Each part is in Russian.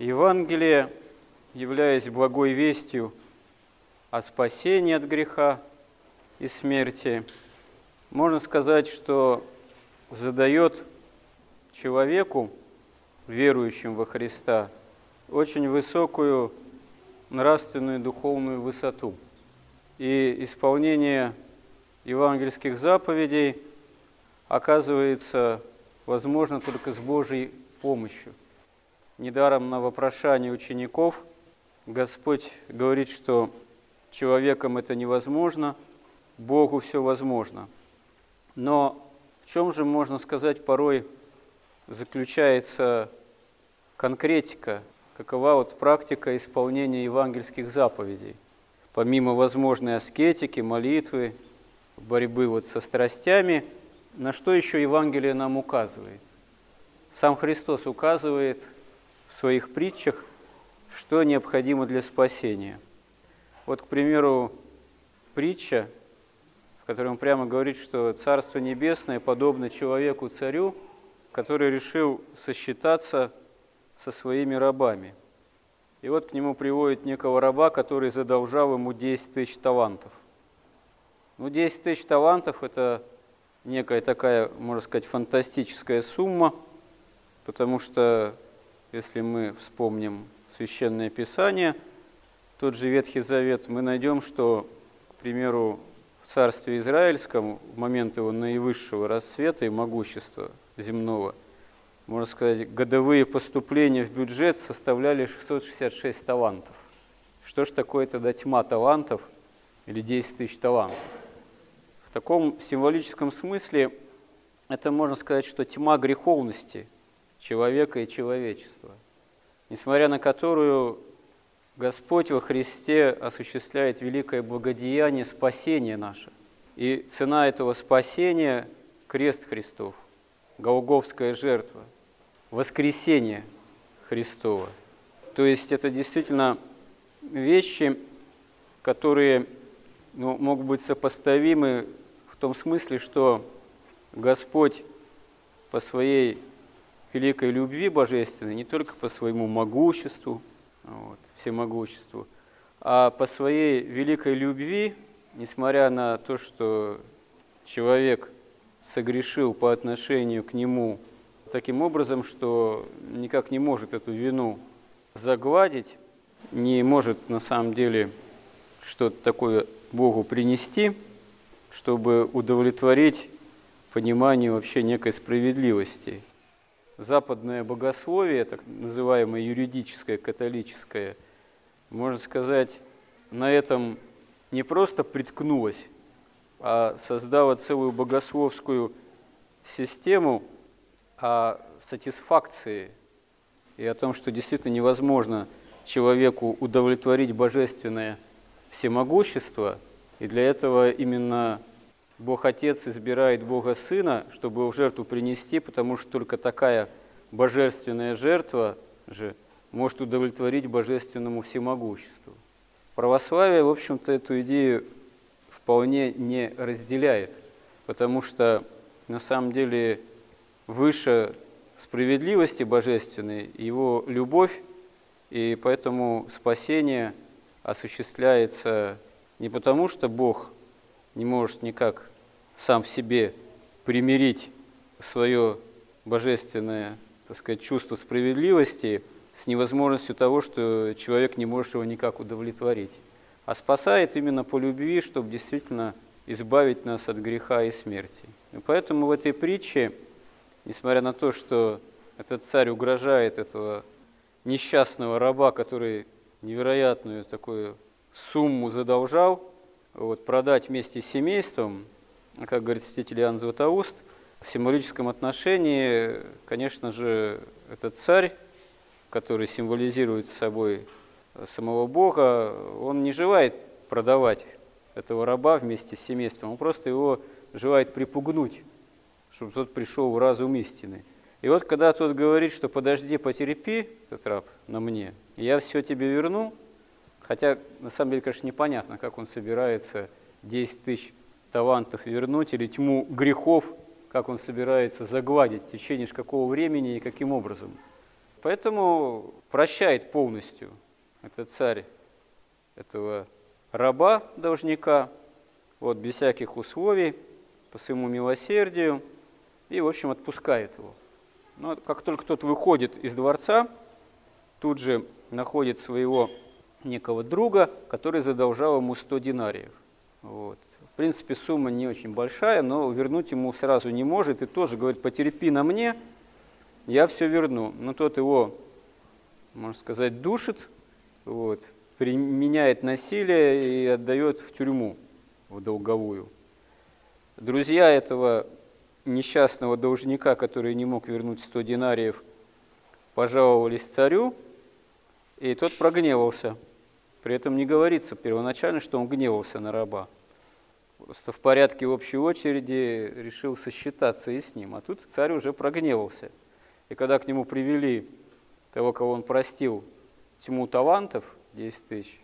Евангелие, являясь благой вестью о спасении от греха и смерти, можно сказать, что задает человеку, верующим во Христа, очень высокую нравственную духовную высоту. И исполнение евангельских заповедей оказывается возможно только с Божьей помощью. Недаром на вопрошание учеников Господь говорит, что человеком это невозможно, Богу все возможно. Но в чем же, можно сказать, порой заключается конкретика, какова вот практика исполнения евангельских заповедей? Помимо возможной аскетики, молитвы, борьбы вот со страстями – на что еще Евангелие нам указывает? Сам Христос указывает в своих притчах, что необходимо для спасения. Вот, к примеру, притча, в которой он прямо говорит, что Царство Небесное подобно человеку-царю, который решил сосчитаться со своими рабами. И вот к нему приводит некого раба, который задолжал ему 10 тысяч талантов. Ну, 10 тысяч талантов – это некая такая, можно сказать, фантастическая сумма, потому что, если мы вспомним Священное Писание, тот же Ветхий Завет, мы найдем, что, к примеру, в Царстве Израильском, в момент его наивысшего расцвета и могущества земного, можно сказать, годовые поступления в бюджет составляли 666 талантов. Что ж такое тогда тьма талантов или 10 тысяч талантов? В таком символическом смысле это можно сказать, что тьма греховности человека и человечества, несмотря на которую Господь во Христе осуществляет великое благодеяние спасения наше. И цена этого спасения – крест Христов, Голговская жертва, воскресение Христова. То есть это действительно вещи, которые ну, могут быть сопоставимы том смысле, что Господь по своей великой любви божественной, не только по своему могуществу, вот, всемогуществу, а по своей великой любви, несмотря на то, что человек согрешил по отношению к нему таким образом, что никак не может эту вину загладить, не может на самом деле что-то такое Богу принести – чтобы удовлетворить пониманию вообще некой справедливости. Западное богословие, так называемое юридическое, католическое, можно сказать, на этом не просто приткнулось, а создало целую богословскую систему о сатисфакции и о том, что действительно невозможно человеку удовлетворить божественное всемогущество – и для этого именно Бог Отец избирает Бога Сына, чтобы его в жертву принести, потому что только такая божественная жертва же может удовлетворить божественному всемогуществу. Православие, в общем-то, эту идею вполне не разделяет, потому что на самом деле выше справедливости божественной его любовь, и поэтому спасение осуществляется не потому, что Бог не может никак сам в себе примирить свое божественное, так сказать, чувство справедливости с невозможностью того, что человек не может его никак удовлетворить, а спасает именно по любви, чтобы действительно избавить нас от греха и смерти. И поэтому в этой притче, несмотря на то, что этот царь угрожает этого несчастного раба, который невероятную такую сумму задолжал, вот, продать вместе с семейством, как говорит святитель Иоанн Златоуст, в символическом отношении, конечно же, этот царь, который символизирует собой самого Бога, он не желает продавать этого раба вместе с семейством, он просто его желает припугнуть, чтобы тот пришел в разум истины. И вот когда тот говорит, что подожди, потерпи, этот раб, на мне, я все тебе верну, Хотя, на самом деле, конечно, непонятно, как он собирается 10 тысяч талантов вернуть или тьму грехов, как он собирается загладить, в течение какого времени и каким образом. Поэтому прощает полностью этот царь этого раба, должника, вот, без всяких условий, по своему милосердию, и, в общем, отпускает его. Но как только тот выходит из дворца, тут же находит своего некого друга, который задолжал ему 100 динариев. Вот. Принципе, сумма не очень большая, но вернуть ему сразу не может, и тоже говорит, потерпи на мне, я все верну. Но тот его, можно сказать, душит, вот, применяет насилие и отдает в тюрьму, в долговую. Друзья этого несчастного должника, который не мог вернуть 100 динариев, пожаловались царю, и тот прогневался. При этом не говорится первоначально, что он гневался на раба. Просто в порядке общей очереди решил сосчитаться и с ним. А тут царь уже прогневался. И когда к нему привели того, кого он простил, тьму талантов, 10 тысяч,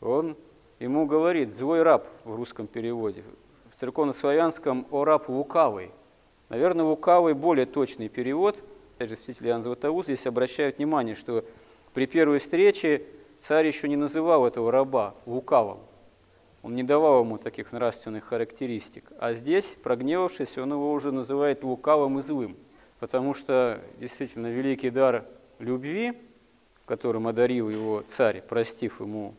он ему говорит, злой раб в русском переводе, в церковно-славянском «о раб лукавый». Наверное, лукавый более точный перевод. Опять же, святитель Иоанн Златоуст здесь обращает внимание, что при первой встрече царь еще не называл этого раба лукавым. Он не давал ему таких нравственных характеристик. А здесь, прогневавшись, он его уже называет лукавым и злым. Потому что действительно великий дар любви, которым одарил его царь, простив ему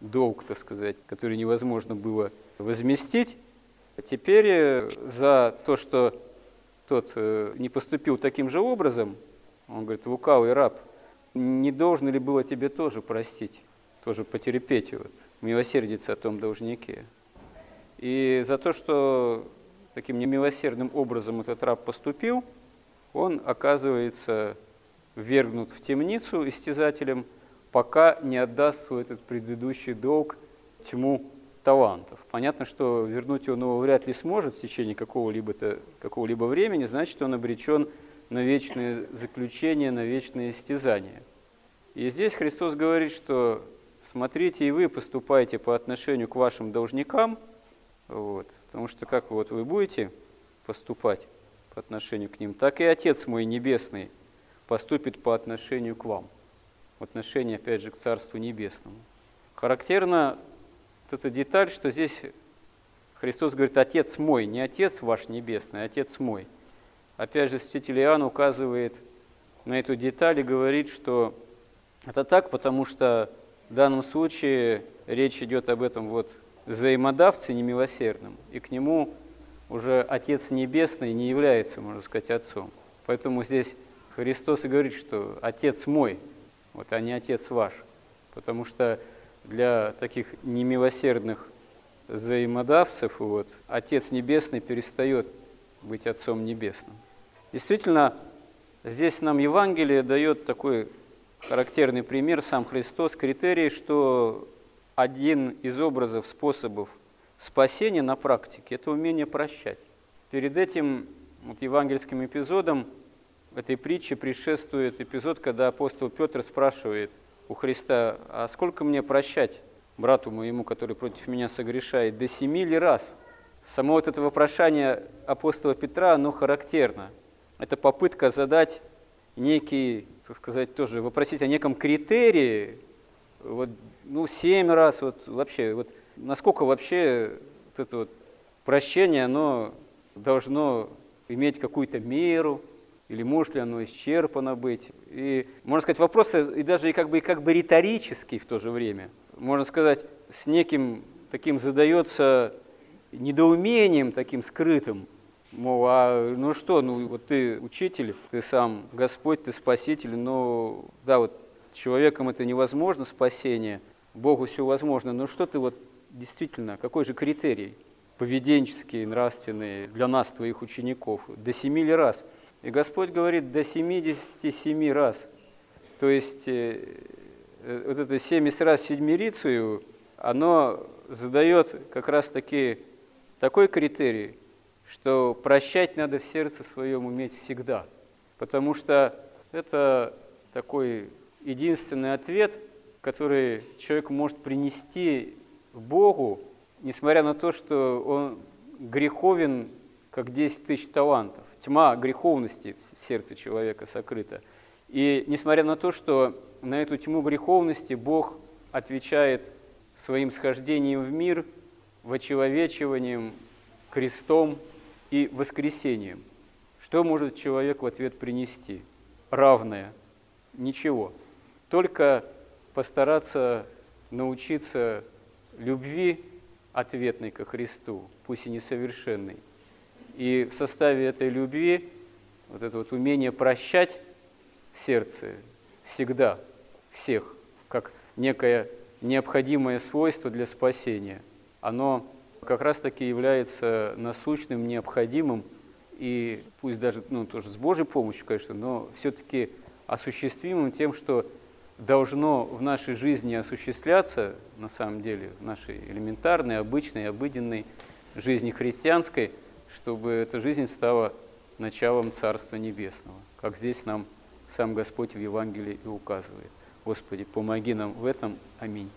долг, так сказать, который невозможно было возместить, теперь э, за то, что тот э, не поступил таким же образом, он говорит, лукавый раб, не должно ли было тебе тоже простить, тоже потерпеть, вот, милосердиться о том должнике. И за то, что таким немилосердным образом этот раб поступил, он оказывается ввергнут в темницу истязателем, пока не отдаст свой этот предыдущий долг тьму талантов. Понятно, что вернуть он его вряд ли сможет в течение какого-либо какого времени, значит, он обречен на вечное заключение, на вечное истязание. И здесь Христос говорит, что смотрите и вы поступайте по отношению к вашим должникам, вот, потому что как вот вы будете поступать по отношению к ним, так и Отец мой Небесный поступит по отношению к вам, в отношении, опять же, к Царству Небесному. Характерно вот эта деталь, что здесь Христос говорит «Отец мой», не Отец ваш Небесный, а Отец мой – Опять же, святитель Иоанн указывает на эту деталь и говорит, что это так, потому что в данном случае речь идет об этом вот взаимодавце немилосердном, и к нему уже Отец Небесный не является, можно сказать, Отцом. Поэтому здесь Христос и говорит, что Отец мой, вот, а не Отец ваш. Потому что для таких немилосердных взаимодавцев вот, Отец Небесный перестает быть Отцом Небесным. Действительно, здесь нам Евангелие дает такой характерный пример, сам Христос, критерий, что один из образов, способов спасения на практике – это умение прощать. Перед этим вот, евангельским эпизодом этой притчи предшествует эпизод, когда апостол Петр спрашивает у Христа, а сколько мне прощать брату моему, который против меня согрешает, до семи ли раз? Само вот это вопрошание апостола Петра, оно характерно – это попытка задать некий, так сказать, тоже вопросить о неком критерии, вот, ну, семь раз, вот вообще, вот насколько вообще вот это вот прощение, оно должно иметь какую-то меру, или может ли оно исчерпано быть. И, можно сказать, вопрос и даже и как бы, и как бы риторический в то же время. Можно сказать, с неким таким задается недоумением таким скрытым, Мол, а ну что, ну вот ты учитель, ты сам Господь, ты Спаситель, но да, вот человеком это невозможно, спасение, Богу все возможно, но что ты вот действительно, какой же критерий поведенческий, нравственный для нас, твоих учеников, до семи ли раз? И Господь говорит, до 77 раз. То есть э, э, вот это 70 раз седмирицию, оно задает как раз таки такой критерий – что прощать надо в сердце своем уметь всегда, потому что это такой единственный ответ, который человек может принести Богу, несмотря на то, что он греховен, как 10 тысяч талантов. Тьма греховности в сердце человека сокрыта. И несмотря на то, что на эту тьму греховности Бог отвечает своим схождением в мир, вочеловечиванием, крестом и воскресением. Что может человек в ответ принести? Равное. Ничего. Только постараться научиться любви ответной ко Христу, пусть и несовершенной. И в составе этой любви вот это вот умение прощать в сердце всегда всех, как некое необходимое свойство для спасения, оно как раз-таки является насущным, необходимым, и пусть даже ну, тоже с Божьей помощью, конечно, но все-таки осуществимым тем, что должно в нашей жизни осуществляться, на самом деле, в нашей элементарной, обычной, обыденной жизни христианской, чтобы эта жизнь стала началом Царства Небесного, как здесь нам сам Господь в Евангелии и указывает. Господи, помоги нам в этом. Аминь.